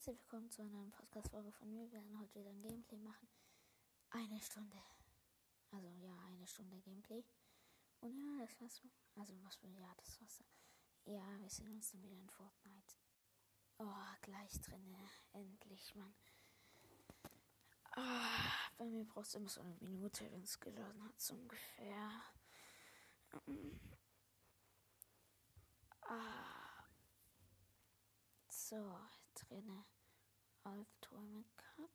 herzlich willkommen zu einer neuen Podcast-Folge von mir. Wir werden heute wieder ein Gameplay machen. Eine Stunde. Also ja, eine Stunde Gameplay. Und ja, das war's. Also was für, ja, das war's. Ja, wir sehen uns dann wieder in Fortnite. Oh, gleich drinne. Endlich, Mann. Ah, bei mir braucht es immer so eine Minute, wenn es geladen hat, so ungefähr. Ah. So, drinne. Albträume Cup.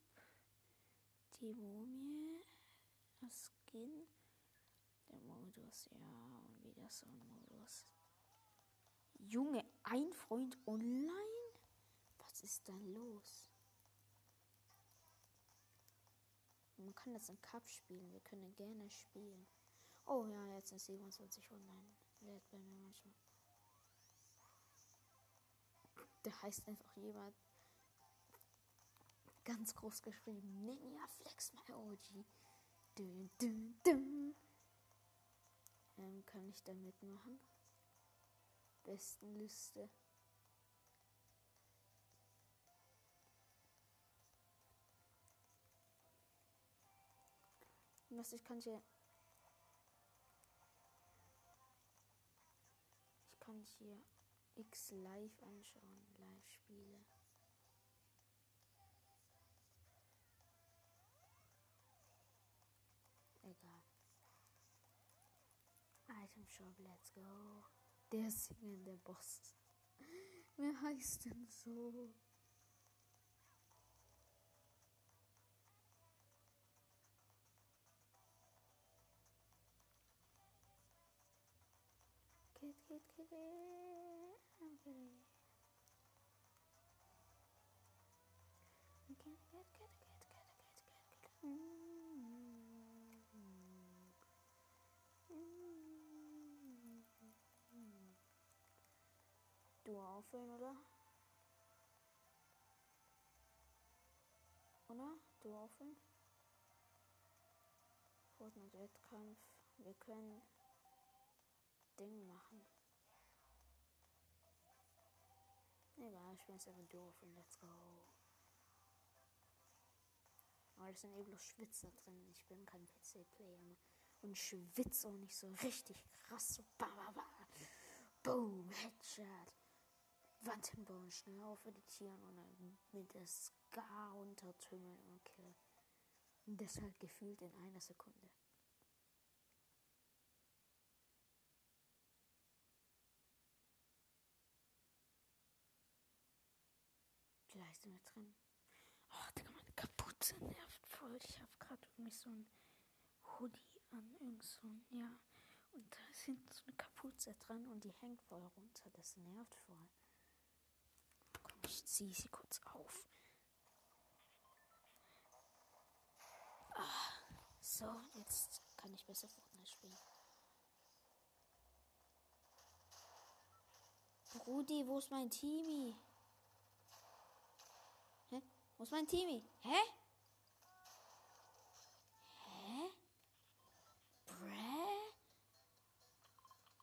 Die Mumie. Das Skin. Der Modus, ja. Und wieder so ein Modus. Junge, ein Freund online? Was ist da los? Man kann jetzt einen Cup spielen. Wir können gerne spielen. Oh ja, jetzt sind 27 online. Lädt bei mir manchmal. Der heißt einfach jemand ganz groß geschrieben. Ninja Flex my OG. Dun, dun, dun. Ähm, kann ich da mitmachen? Besten Liste. Was ich kann hier. Ich kann hier X live anschauen, Egal. Item Shop, let's go. Der the Boss. Wer heißt denn so? Kid, kid, kid, I'm kidding. Kid, kid, kid, kid, kid, kid, kid, kid. Du auffüllen, oder? Oder? Du auffüllen? Fortnite-Wettkampf. Wir können Ding machen. Egal, ich bin jetzt einfach doof und let's go. Aber das sind eben bloß Schwitzer drin. Ich bin kein PC-Player. Und schwitze auch nicht so richtig krass. So ba, ba, ba. Boom, Headshot. Wand hinbauen, schnell aufeditieren und dann mit der Ska untertümmeln und killen. Und das halt gefühlt in einer Sekunde. Gleich sind wir drin. Oh, Digga, meine Kapuze nervt voll. Ich habe gerade irgendwie so ein Hoodie an, irgend so ein, ja. Und da ist hinten so eine Kapuze dran und die hängt voll runter. Das nervt voll. Komm, ich ziehe sie kurz auf. Ah, so, jetzt kann ich besser Fortnite spielen. Rudi, wo ist mein Teamie? Hä? Wo ist mein Teamie? Hä? Hä? Bräh?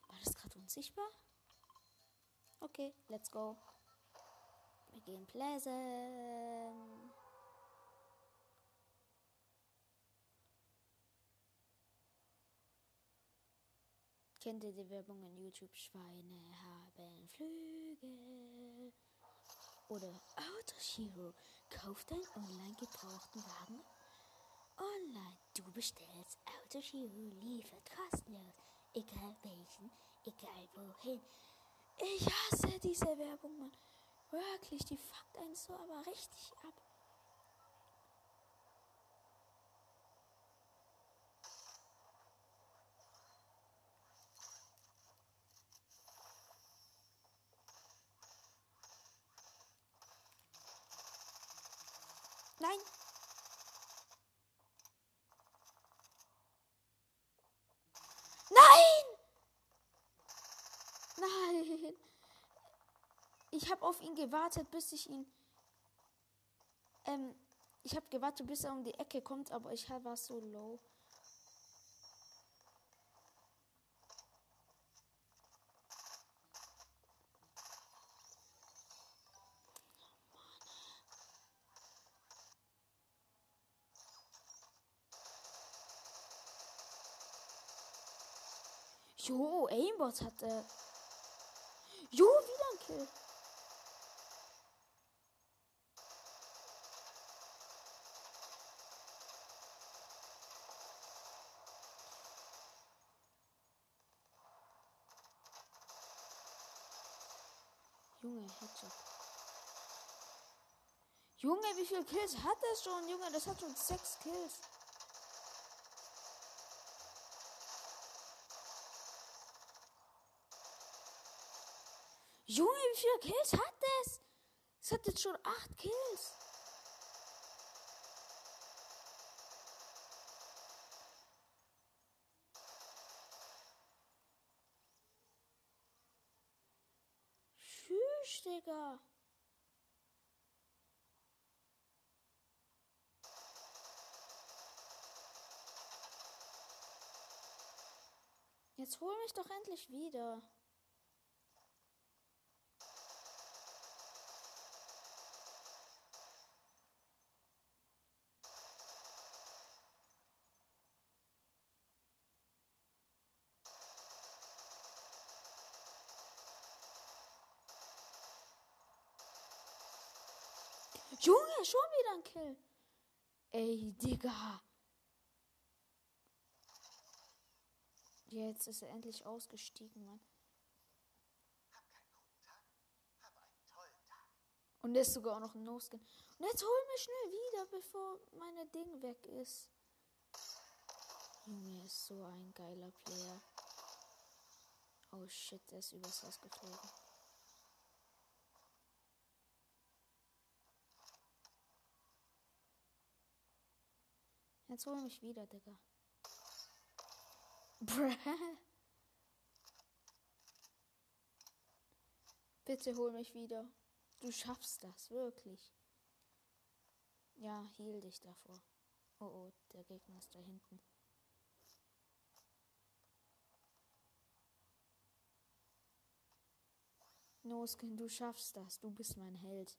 War das gerade unsichtbar? Okay, let's go. Wir gehen Pleasant. Kennt ihr die Werbung in YouTube? Schweine haben Flügel. Oder Autohero. Kauf deinen online gebrauchten Wagen online. Du bestellst Autohero, liefert kostenlos. Egal welchen, egal wohin. Ich hasse diese Werbung, Mann. Wirklich, die fuckt einen so aber richtig ab. auf ihn gewartet, bis ich ihn. Ähm, ich habe gewartet, bis er um die Ecke kommt, aber ich war so low. Jo, Aimbot hat er. Jo, wieder ein Kill. Junge, Headshot. Junge, wie viele Kills hat das schon? Junge, das hat schon sechs Kills. Junge, wie viele Kills hat das? Es hat jetzt schon acht Kills. Digga. Jetzt hol mich doch endlich wieder. Junge, Kill. Ey, Digga. Jetzt ist er endlich ausgestiegen, Mann. Und er ist sogar auch noch ein No-Skin. Und jetzt hol mich schnell wieder, bevor meine Ding weg ist. Junge, ist so ein geiler Player. Oh shit, der ist übers Haus geflogen. Jetzt hol mich wieder, Digga. Bruh. Bitte hol mich wieder. Du schaffst das, wirklich. Ja, heal dich davor. Oh oh, der Gegner ist da hinten. Noskin, du schaffst das. Du bist mein Held.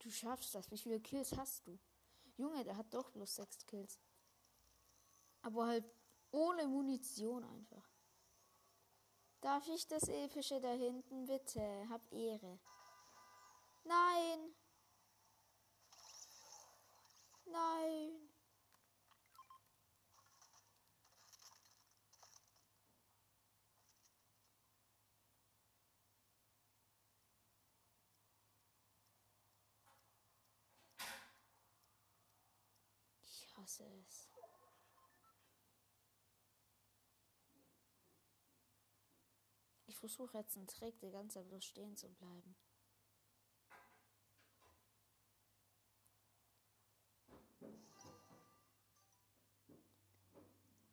Du schaffst das. Wie viele Kills hast du? Junge, der hat doch bloß sechs Kills. Aber halt ohne Munition einfach. Darf ich das Epische da hinten bitte? Hab Ehre. Nein. Nein. Hasse es. Ich versuche jetzt einen Trick, die ganze Zeit bloß stehen zu bleiben.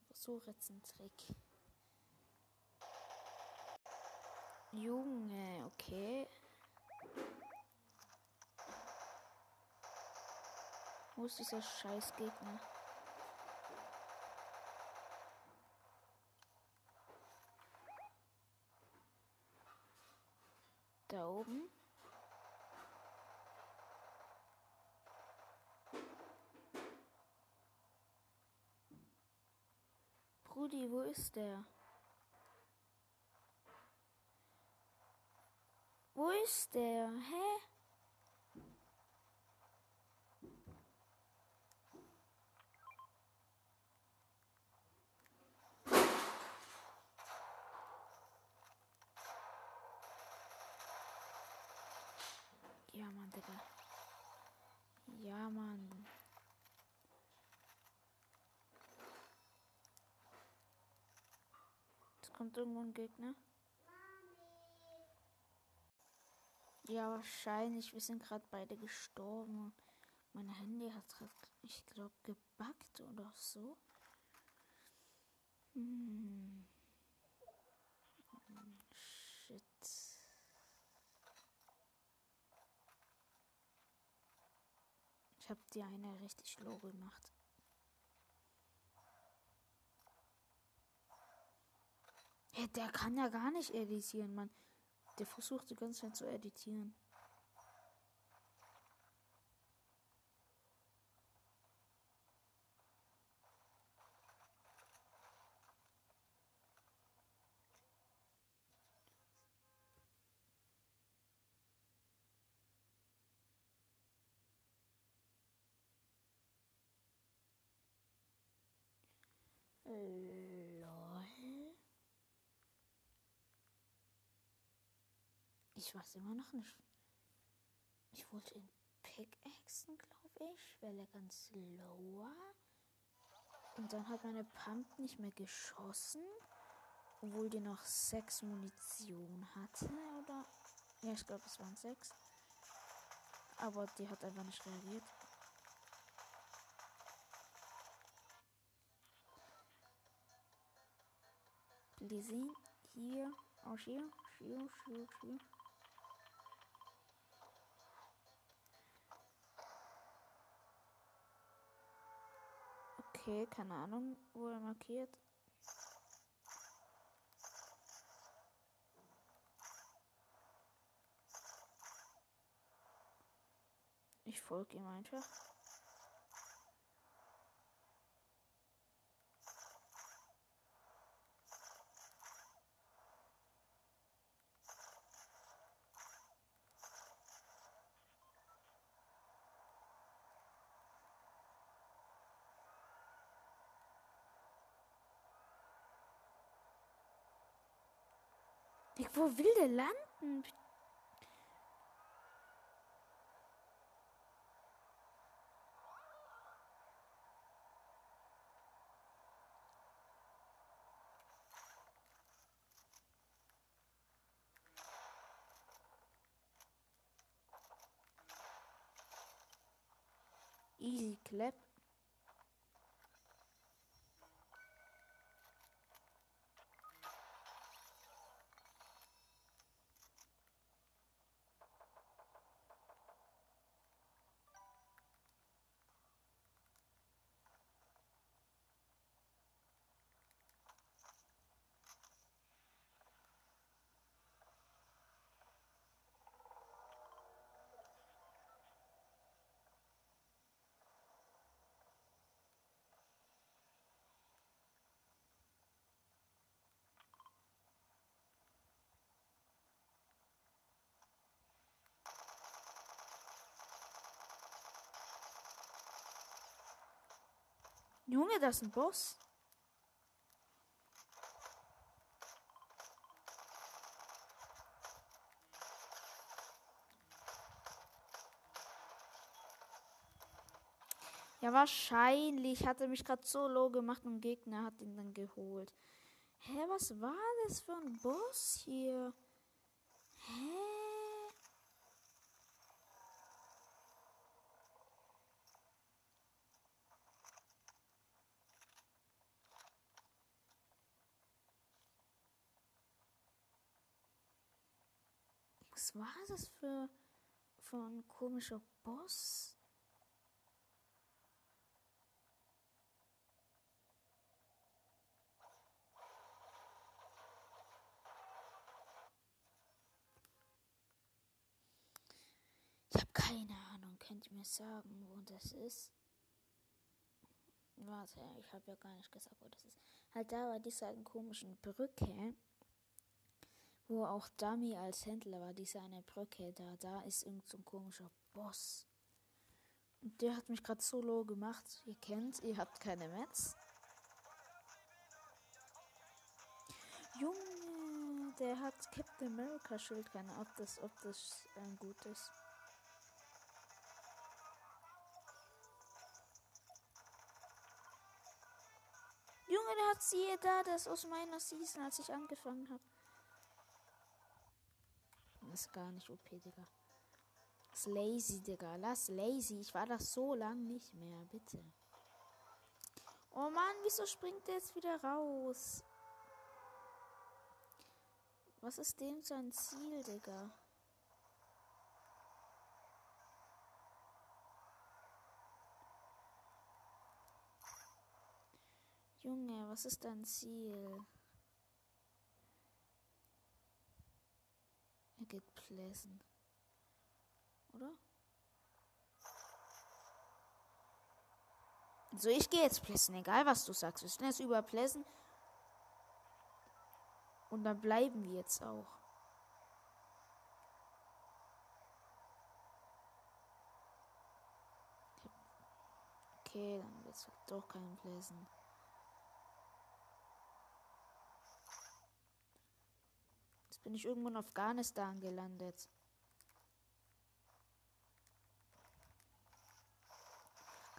Versuche jetzt einen Trick. Junge, okay. Wo ist dieser Scheißgegner? Da oben. Brudi, wo ist der? Wo ist der? Hä? Ja, Mann, Digga. Ja, Mann. Es kommt irgendwo ein Gegner. Ja, wahrscheinlich. Wir sind gerade beide gestorben. Mein Handy hat gerade, ich glaube, gebackt oder so. Hm. Shit. Ich habe die eine richtig low gemacht. Hey, der kann ja gar nicht editieren, Mann. Der versucht die ganze Zeit zu editieren. Lol. Ich weiß immer noch nicht. Ich wollte ihn pickaxen, glaube ich, weil er ganz low war. Und dann hat meine Pump nicht mehr geschossen, obwohl die noch sechs Munition hatte, oder? Ja, ich glaube, es waren sechs. Aber die hat einfach nicht reagiert. Lizzie, hier, auch hier, hier, hier, hier. Okay, keine Ahnung, wo er markiert. Ich folge ihm einfach. Wo will der landen? Easy clap. Junge, das ist ein Boss. Ja, wahrscheinlich hat er mich gerade so low gemacht und Gegner hat ihn dann geholt. Hä, was war das für ein Boss hier? Hä? Was war das für, für ein komischer Boss? Ich habe keine Ahnung. Könnt ihr mir sagen, wo das ist? Warte, ich habe ja gar nicht gesagt, wo das ist. Halt da war dieser komischen Brücke wo auch Dummy als Händler war, diese eine Brücke da, da ist irgend so ein komischer Boss. Und der hat mich gerade so low gemacht. Ihr kennt, ihr habt keine Mets. Junge, der hat Captain America Schild, keine ob das, ob das ein gut. Junge, der hat sie da, das aus meiner Season, als ich angefangen habe ist gar nicht OP, Digga. Das lazy, Digga. Lass lazy. Ich war das so lang nicht mehr, bitte. Oh Mann, wieso springt der jetzt wieder raus? Was ist dem sein Ziel, Digga? Junge, was ist dein Ziel? Pläsen. Oder? So, ich gehe jetzt pläsen, egal was du sagst. Wir sind jetzt überpläsen. Und dann bleiben wir jetzt auch. Okay, dann wird es doch kein Pläsen. Bin ich irgendwo in Afghanistan gelandet.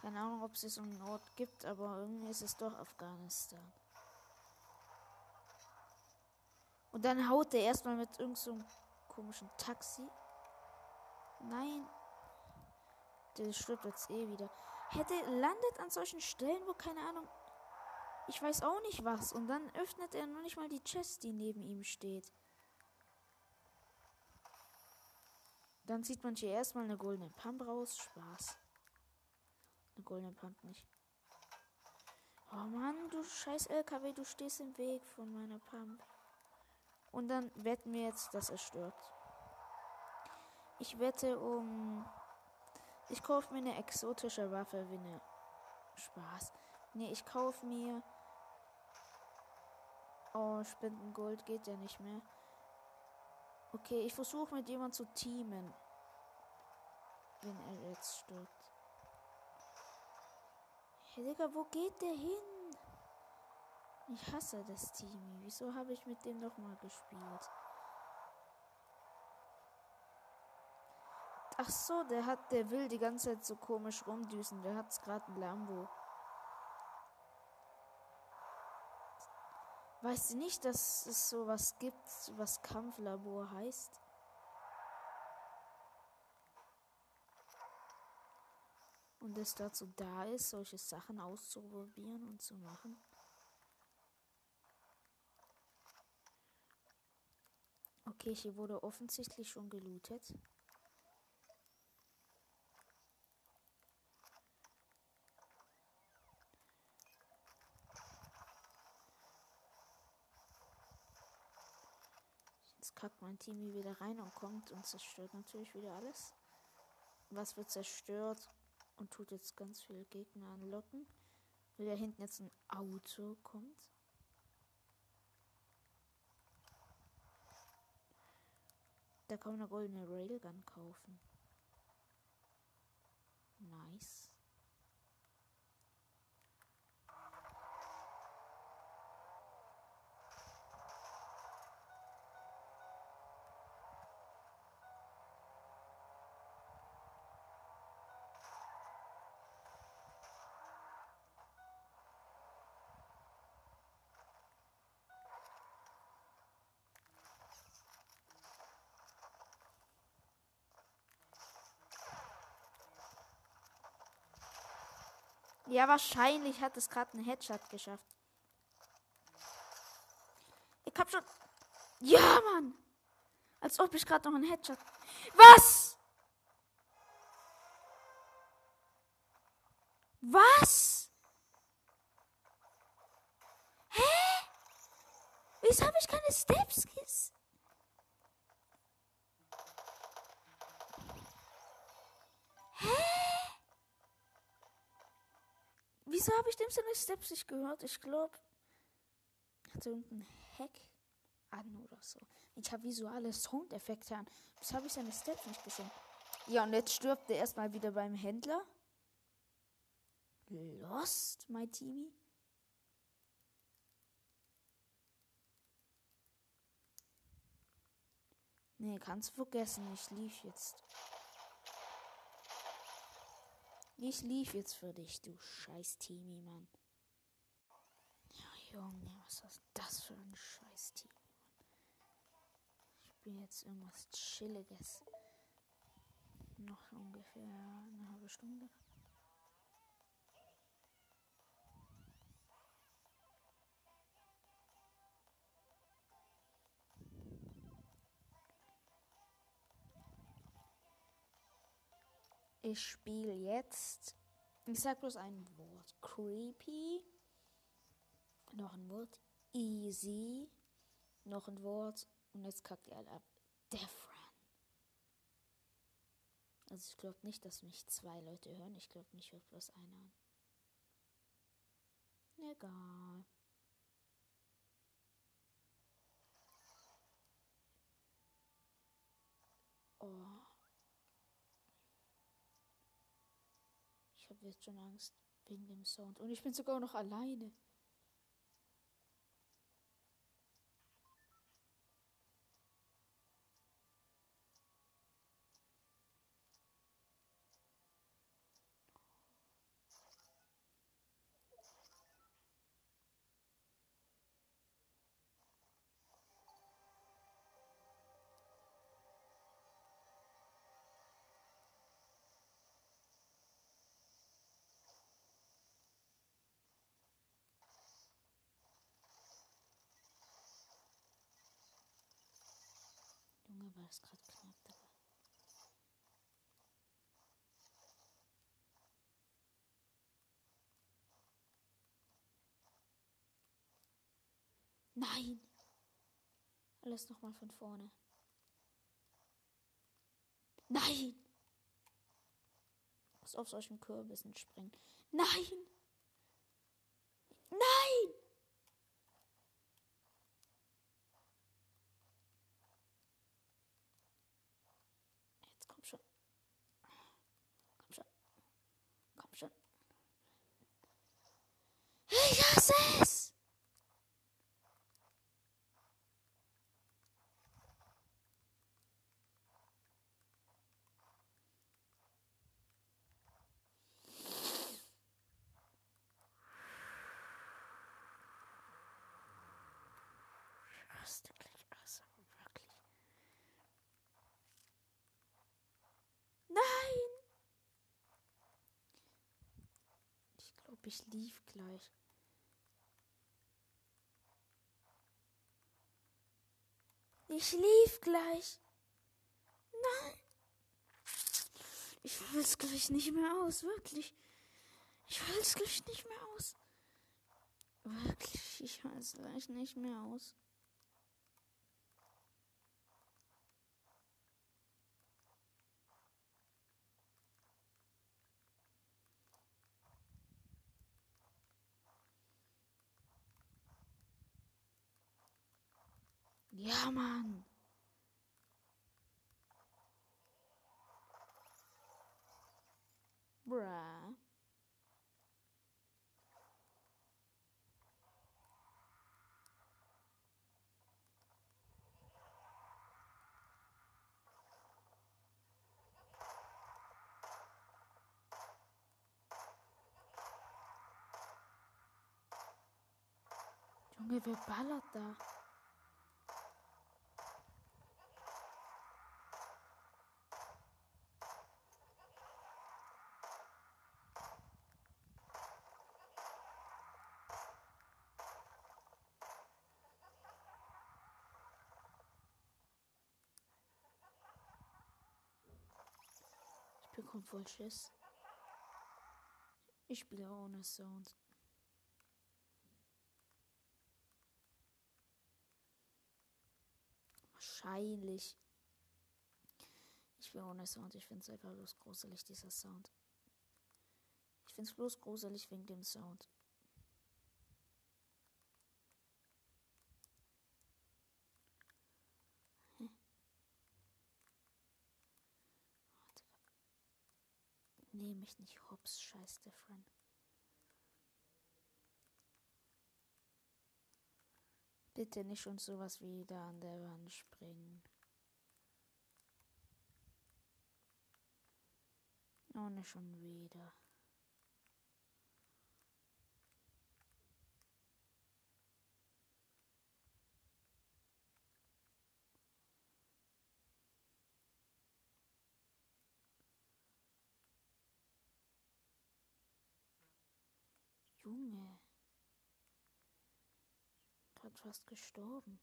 Keine Ahnung, ob es so einen Ort gibt, aber irgendwie ist es doch Afghanistan. Und dann haut der erstmal mit irgendeinem so komischen Taxi. Nein. Der stirbt jetzt eh wieder. Hätte landet an solchen Stellen, wo keine Ahnung. Ich weiß auch nicht was. Und dann öffnet er noch nicht mal die Chest, die neben ihm steht. Dann sieht man hier erstmal eine goldene Pump raus. Spaß. Eine goldene Pump nicht. Oh Mann, du scheiß LKW, du stehst im Weg von meiner Pump. Und dann wetten wir jetzt, dass er stirbt. Ich wette um. Ich kaufe mir eine exotische Waffe wie eine. Spaß. Nee, ich kaufe mir. Oh, Spendengold geht ja nicht mehr. Okay, ich versuche mit jemand zu teamen. Wenn er jetzt stirbt. Hey, Digga, wo geht der hin? Ich hasse das Team. Wieso habe ich mit dem nochmal gespielt? Ach so, der hat, der will die ganze Zeit so komisch rumdüsen. Der hat's gerade ein Lambo. Weißt du nicht, dass es sowas gibt, was Kampflabor heißt? und es dazu da ist, solche Sachen auszuprobieren und zu machen. Okay, hier wurde offensichtlich schon gelootet. Kackt mein Team wieder rein und kommt und zerstört natürlich wieder alles. Was wird zerstört? und tut jetzt ganz viele Gegner anlocken. Weil da hinten jetzt ein Auto kommt. Da kann man eine goldene Railgun kaufen. Nice. Ja, wahrscheinlich hat es gerade einen Headshot geschafft. Ich hab schon. Ja, Mann! Als ob ich gerade noch einen Headshot. Was? Was? Hä? Wieso habe ich keine Steps Wieso habe ich dem seine Steps nicht gehört? Ich glaube, hatte irgendein Hack an oder so. Ich habe visuelle Soundeffekte an. Wieso habe ich seine Steps nicht gesehen? Ja, und jetzt stirbt er erstmal wieder beim Händler. Lost, my Teamie. Nee, kannst vergessen. Ich lief jetzt. Ich lief jetzt für dich, du scheiß Teamie, Mann. Ja, Junge, was ist das für ein scheiß Teamie, Mann. Ich bin jetzt irgendwas Chilliges. Noch ungefähr eine halbe Stunde. Ich spiele jetzt. Ich sag bloß ein Wort. Creepy. Noch ein Wort. Easy. Noch ein Wort. Und jetzt kackt ihr alle ab. Defran. Also ich glaube nicht, dass mich zwei Leute hören. Ich glaube, mich hört bloß einer an. Egal. Oh. Jetzt schon Angst wegen dem Sound. Und ich bin sogar noch alleine. War es gerade knapp dabei. Nein! Alles nochmal von vorne. Nein! Muss auf solchen Kürbissen springen. Nein! Jetzt komm schon. Komm schon. Komm schon. Hasse es! Nein! Ich glaube, ich lief gleich. Ich lief gleich. Nein. Ich will es gleich nicht mehr aus, wirklich. Ich will es gleich nicht mehr aus. Wirklich, ich halte es gleich nicht mehr aus. Bruh. Junge, wer ballert da? Voll Schiss. Ich spiele ohne Sound. Wahrscheinlich. Ich spiele ohne Sound. Ich finde es einfach bloß gruselig, dieser Sound. Ich finde es bloß gruselig wegen dem Sound. Nehme mich nicht hops, scheiß Different. Bitte nicht schon sowas wie da an der Wand springen. Oh, nicht schon wieder. Junge. Gerade fast gestorben.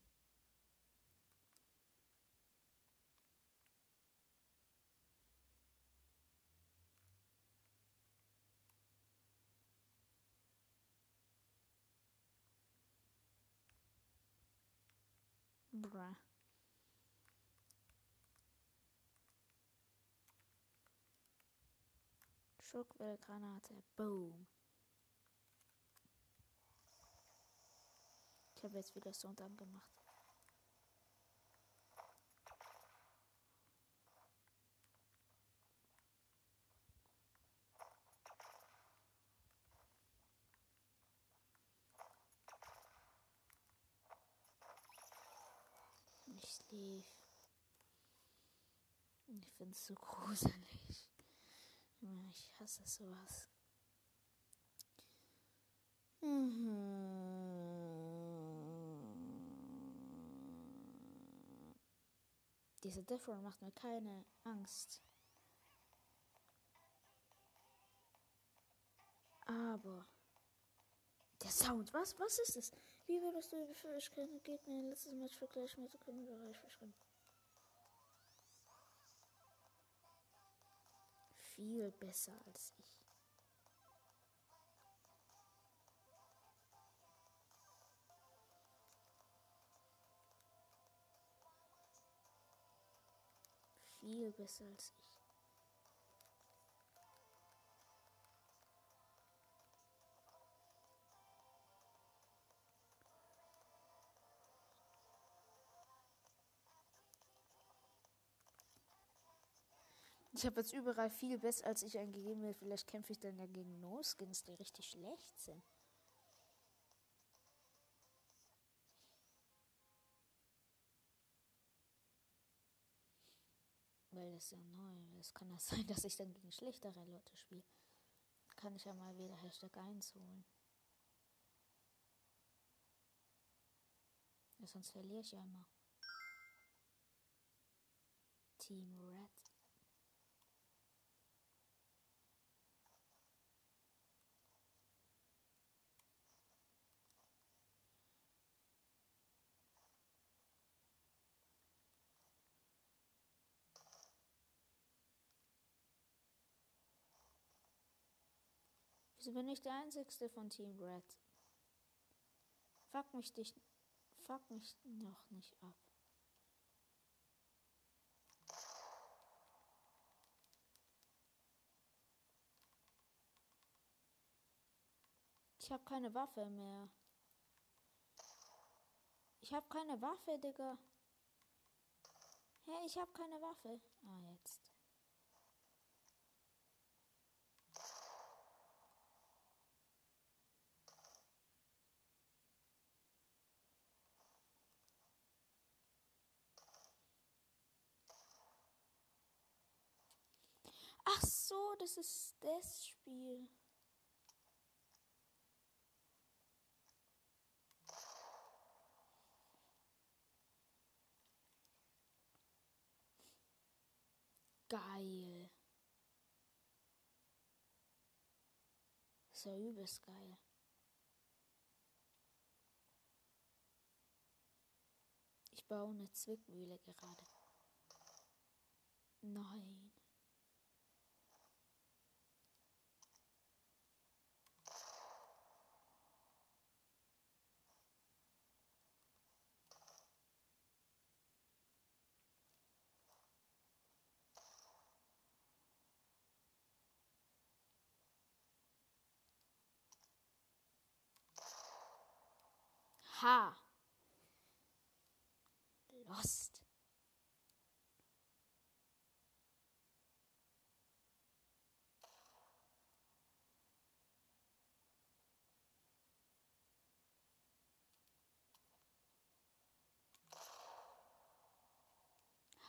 Bruh. Schockwellgranate. Boom. Ich habe jetzt wieder Sound angemacht. Ich lief. Ich finde es so gruselig. Ich hasse sowas. Mhm. Diese Deathroll macht mir keine Angst. Aber. Der Sound, was? Was ist es? Wie würdest du die Schwierigkeiten Gegner in letztes Match vergleichen mit dem Bereich verschwinden? Viel besser als ich. Viel besser als ich. Ich habe jetzt überall viel besser als ich eingegeben. Vielleicht kämpfe ich dann ja gegen No-Skins, die richtig schlecht sind. Weil das ist ja neu. Es kann ja sein, dass ich dann gegen schlechtere Leute spiele. Kann ich ja mal wieder Hashtag 1 holen. Ja, sonst verliere ich ja immer. Team Red. Wieso bin ich der Einzigste von Team Red? Fuck mich dich. Fuck mich noch nicht ab. Ich habe keine Waffe mehr. Ich habe keine Waffe, Digga. Hey, ich habe keine Waffe. Ah, jetzt. Ach so, das ist das Spiel. Geil. So übelst geil. Ich baue eine Zwickmühle gerade. Nein. Ha. Lost.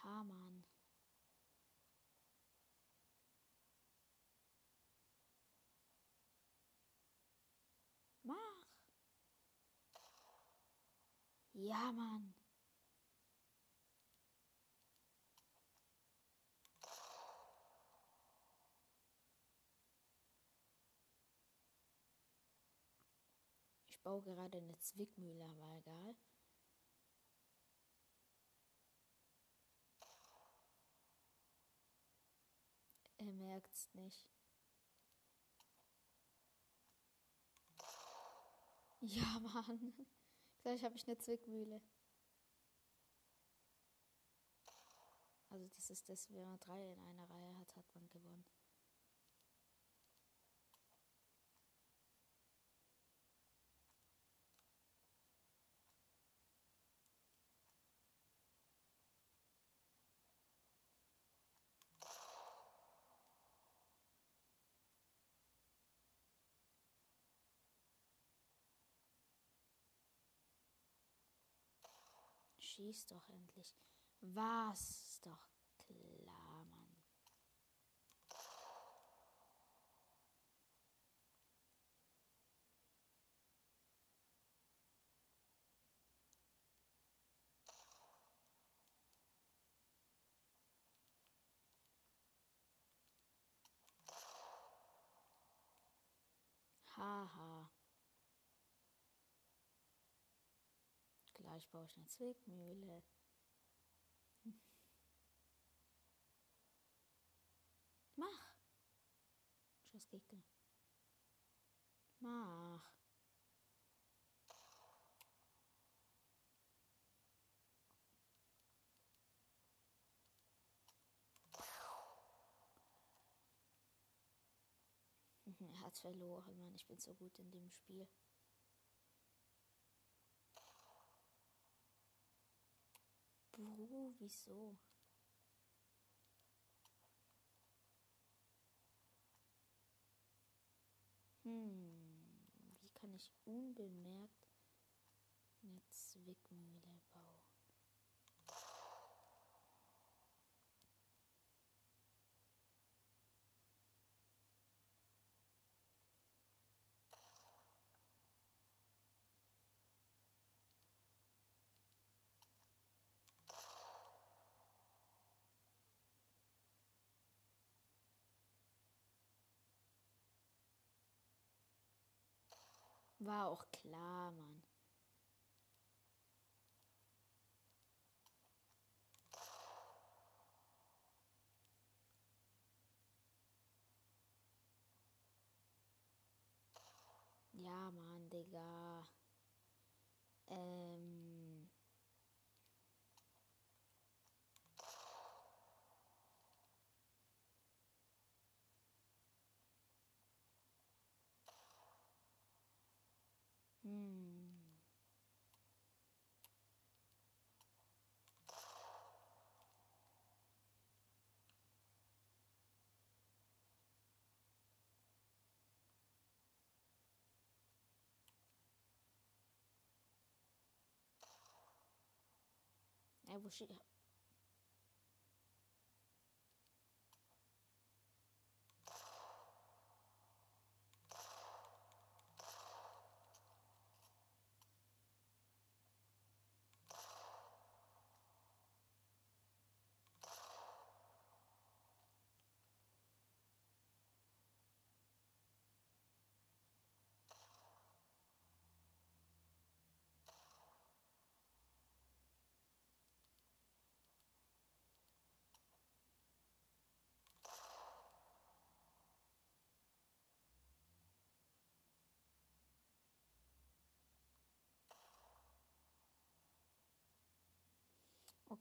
Ha, Mann. Mach. Ja, Mann. Ich baue gerade eine Zwickmühle, aber egal. Er merkt's nicht. Ja, Mann. Gleich habe ich eine Zwickmühle. Also das ist das, wenn man drei in einer Reihe hat, hat man gewonnen. Schieß doch endlich. Was? Doch klar, Mann. Haha. Gleich baue ich eine Zwickmühle. Mach. das Gegner. Mach. Er hat verloren, Mann. Ich bin so gut in dem Spiel. Bro, wieso? Hm, wie kann ich unbemerkt eine Zwickmühle bauen? War auch klar, Mann. Ja, Mann, Digga. Ähm. Hm. Ey, wo steht.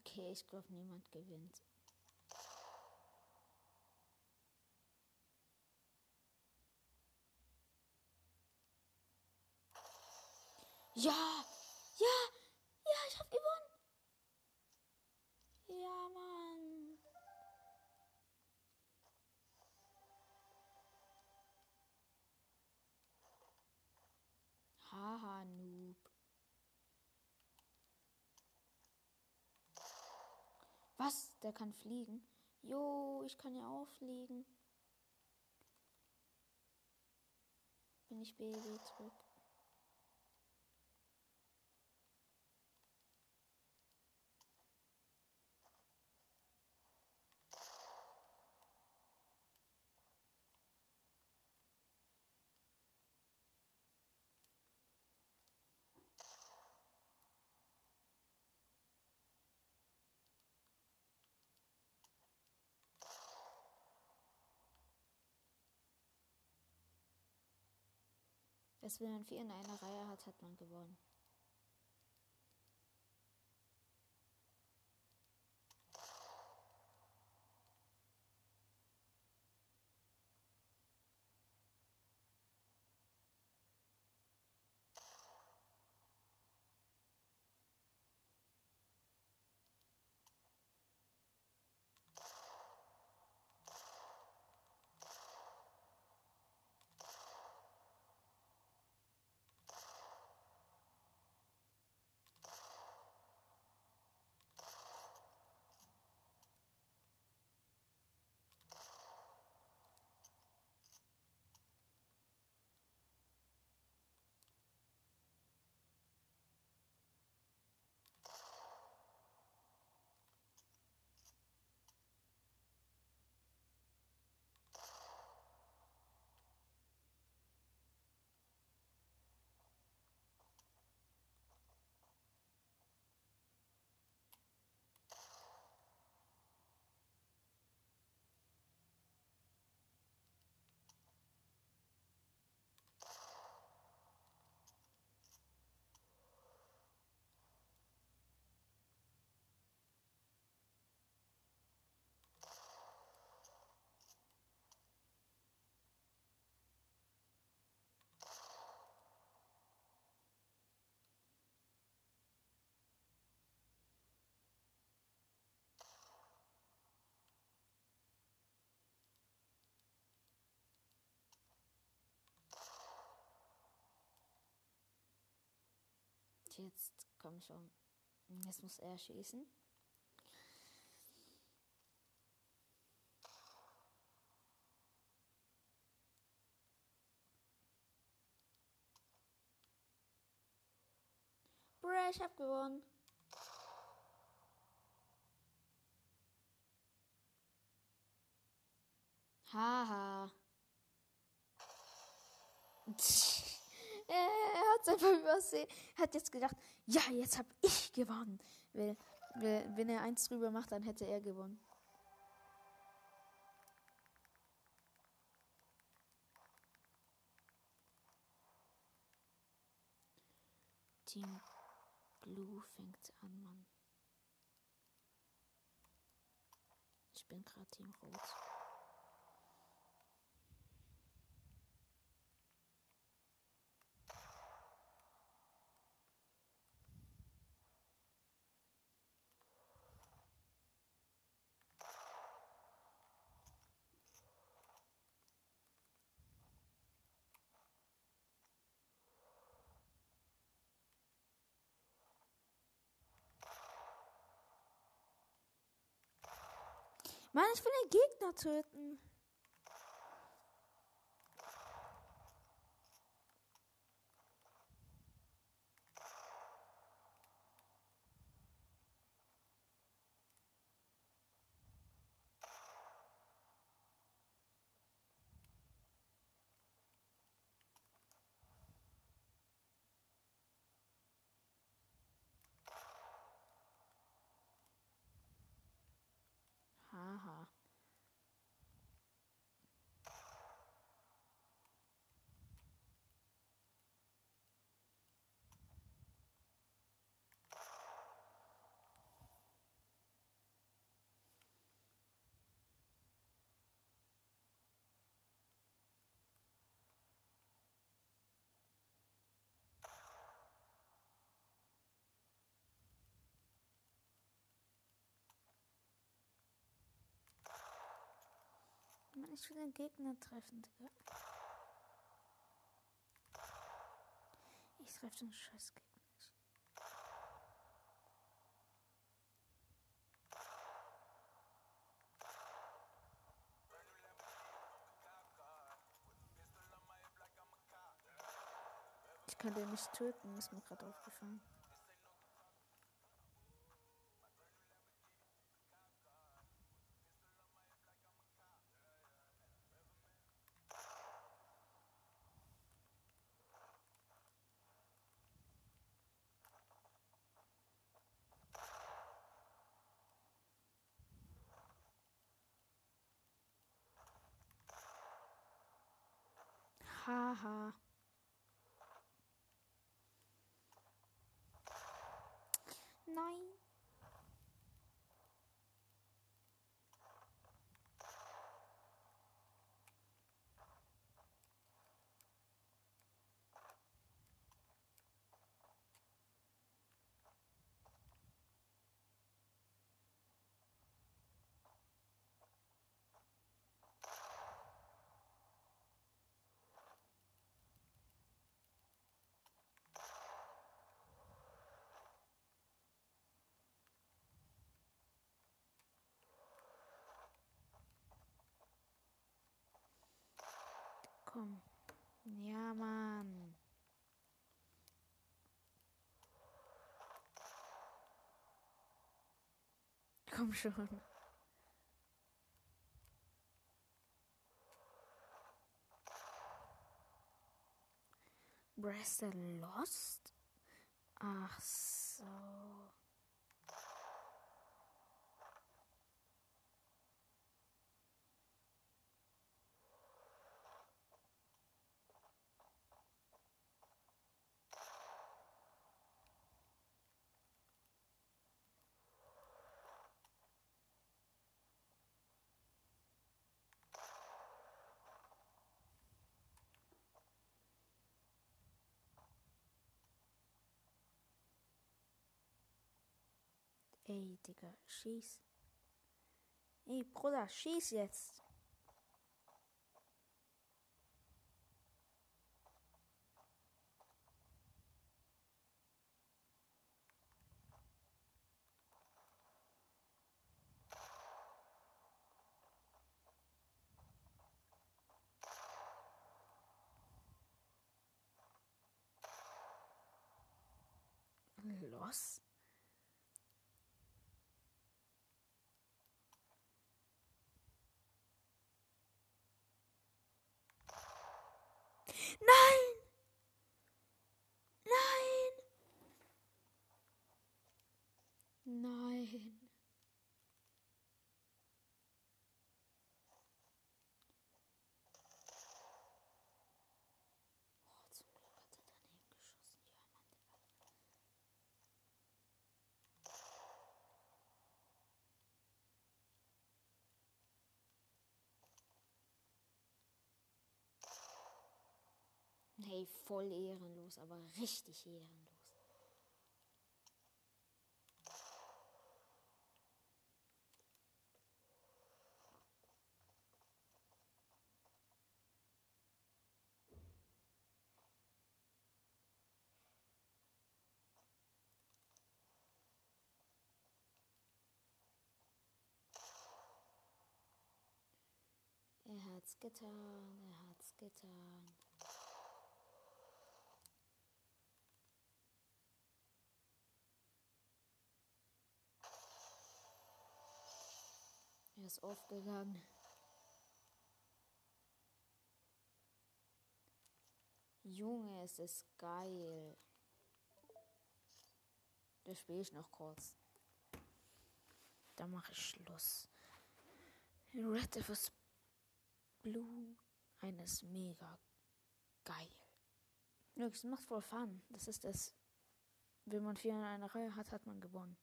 Okay, ich glaube, niemand gewinnt. Ja, ja, Der kann fliegen? Jo, ich kann ja auch fliegen. Bin ich Baby zurück. Erst wenn man vier in einer Reihe hat, hat man gewonnen. Jetzt, komm schon. Jetzt muss er schießen. Bruh, ich hab gewonnen. Haha. Er hat es einfach übersehen. Er hat jetzt gedacht, ja, jetzt habe ich gewonnen. Weil, wenn er eins drüber macht, dann hätte er gewonnen. Team Blue fängt an, Mann. Ich bin gerade Team Rot. Mann, ich will den Gegner töten. Haha. Mann, ich will den Gegner treffen, Digga. Ich treffe den scheiß Gegner nicht. Ich kann den nicht töten, ist mir gerade aufgefallen. Haha. Nein. Komm. Ja, Mann. Komm schon. Brester Lost? Ach so. Ey, Digga, schieß. Ey, Bruder, schieß jetzt. nein, nein, nein. Hey, voll ehrenlos, aber richtig ehrenlos. Er hat's getan, er hat's getan. Ist aufgegangen. Junge, es ist geil. Das spiele ich noch kurz. Dann mache ich Schluss. Red vs. Blue. Eines mega geil. Es macht voll Fun. Das ist das. Wenn man vier in einer Reihe hat, hat man gewonnen.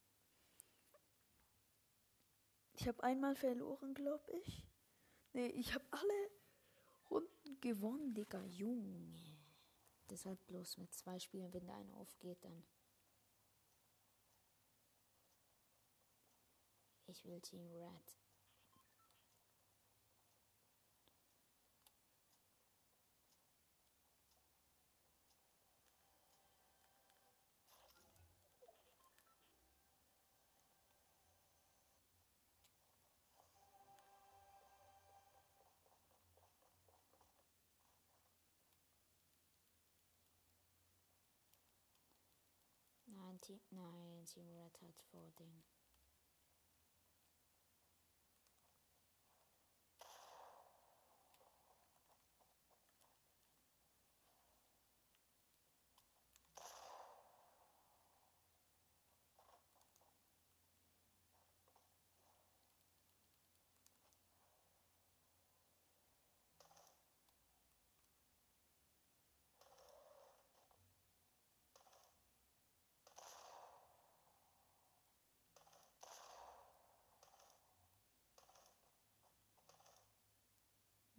Ich habe einmal verloren, glaube ich. Nee, ich habe alle Runden gewonnen, Digga. Junge. Deshalb bloß mit zwei Spielen, wenn der eine aufgeht, dann. Ich will Team Red. Nein, Team, nein, Team Red hat vor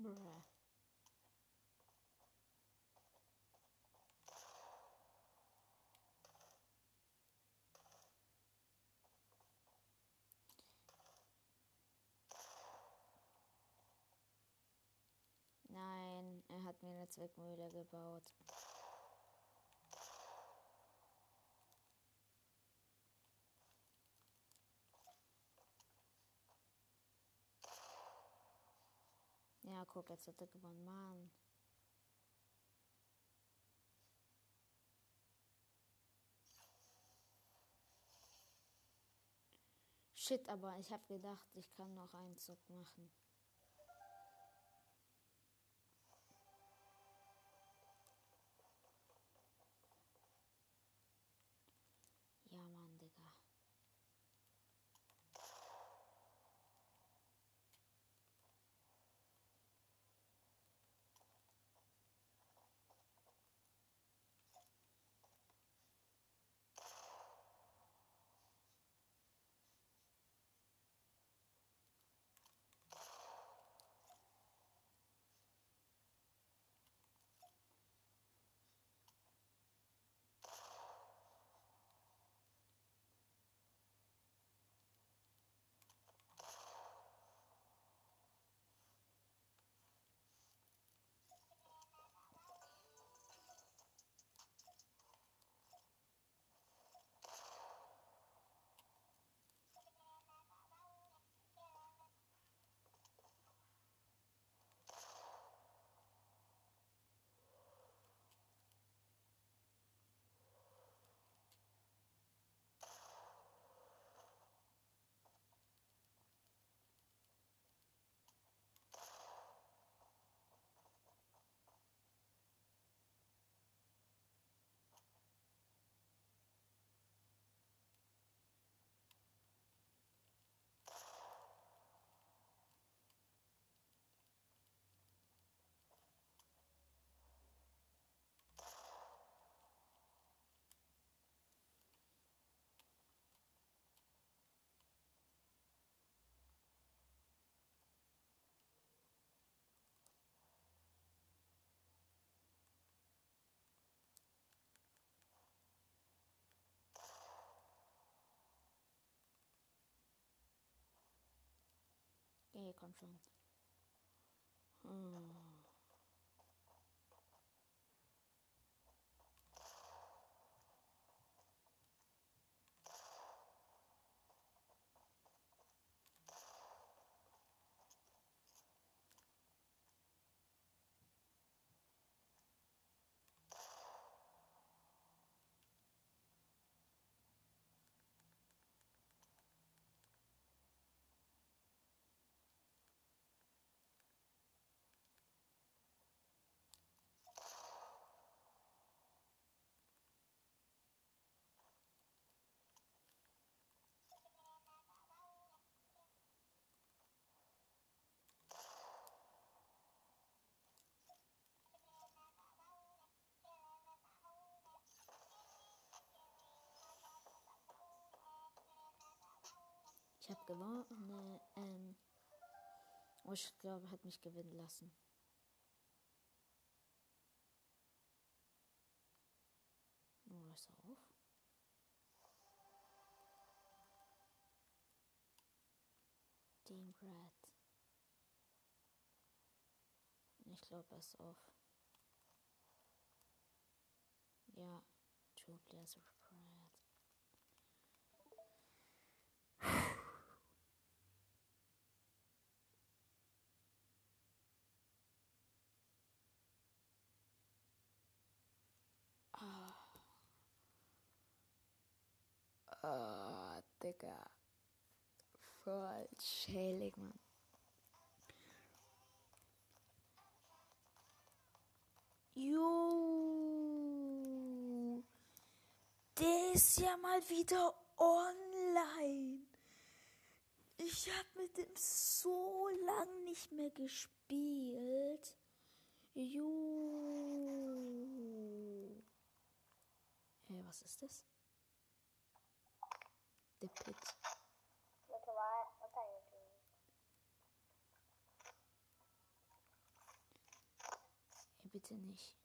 Bruh. Nein, er hat mir eine Zwickmühle gebaut. Guck, jetzt hat er gewonnen. Mann. Shit, aber ich habe gedacht, ich kann noch einen Zug machen. Okay, komm schon. Ich habe gewonnen. Ähm, oh, ich glaube, hat mich gewinnen lassen. Oh, ist auf. Team Red. Ich glaube, er ist auf. Ja, Two Players Red. Oh, Digga. Voll schälig, Mann. Jo. Der ist ja mal wieder online. Ich hab mit dem so lang nicht mehr gespielt. Jo. Hey, was ist das? The Pit. What do I? What are you doing? Ey, bitte nicht.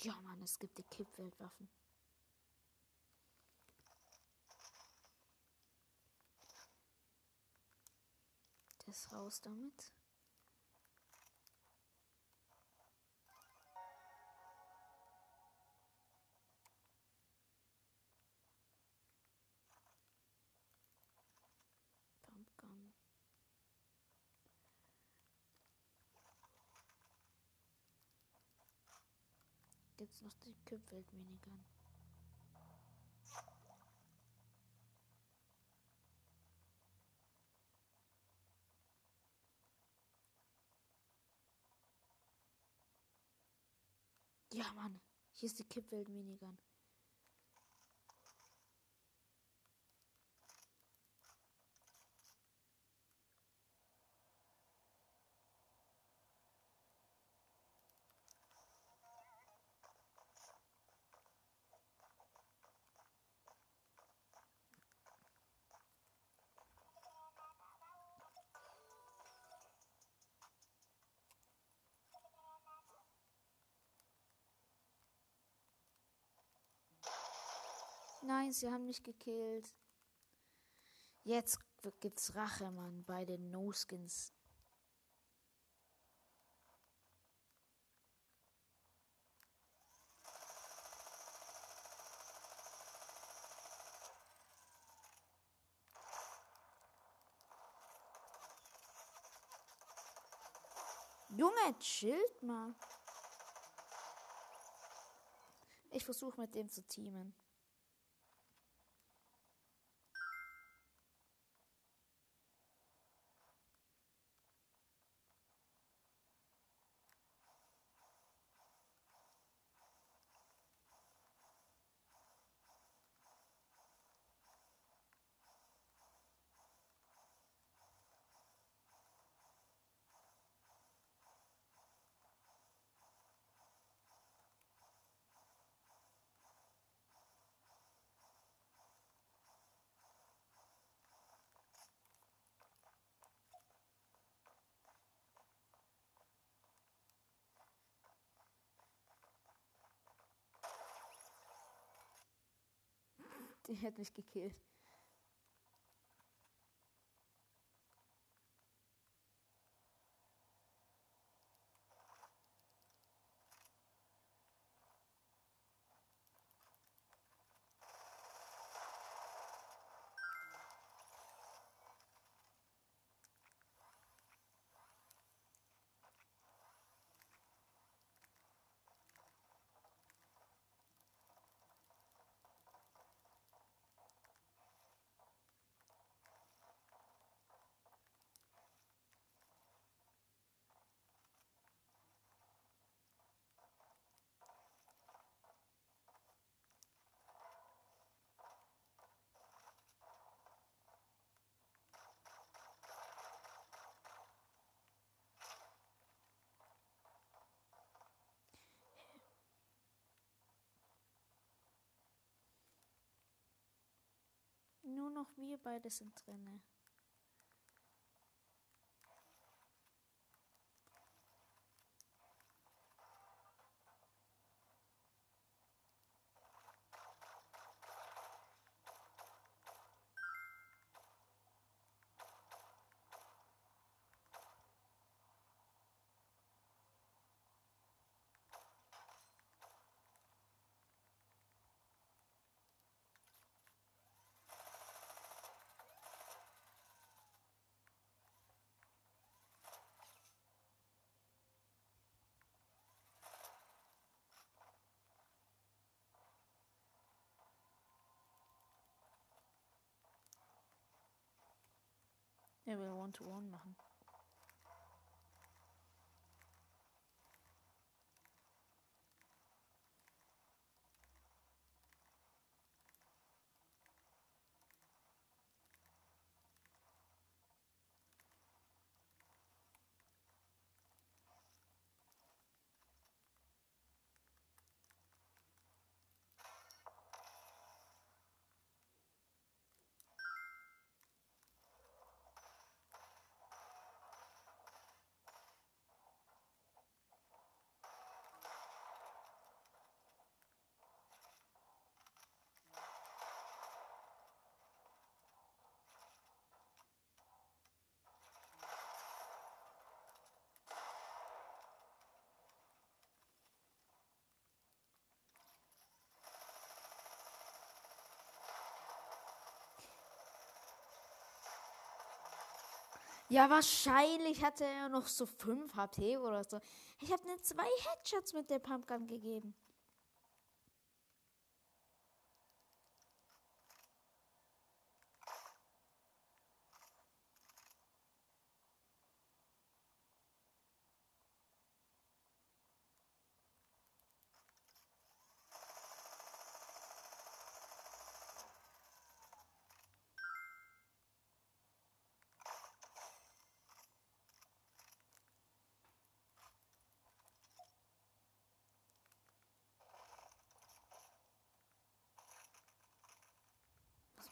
Ja, Mann, es gibt die Kippweltwaffen. Das raus damit. Gibt's noch die Kippwelt-Minigun? Ja, Mann. Hier ist die Kippwelt-Minigun. Nein, sie haben mich gekillt. Jetzt gibt's Rache, Mann, bei den No-Skins. Junge, chillt mal. Ich versuche mit dem zu teamen. Der hat mich gekillt. Nur noch wir beide sind drinne. Er will One-to-One machen. Ja, wahrscheinlich hatte er noch so 5 HP oder so. Ich habe mir zwei Headshots mit der Pumpgun gegeben.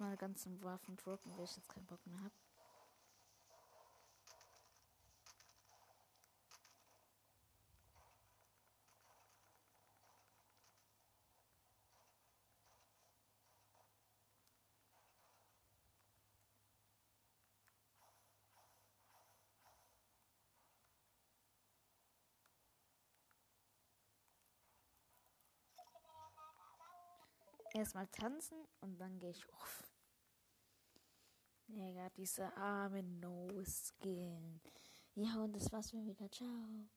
muss meine ganzen Waffen droppen, weil ich jetzt keinen Bock mehr habe. Erstmal tanzen und dann gehe ich auf. Ja, diese arme No-Skin. Ja, und das war's mir wieder. Ciao.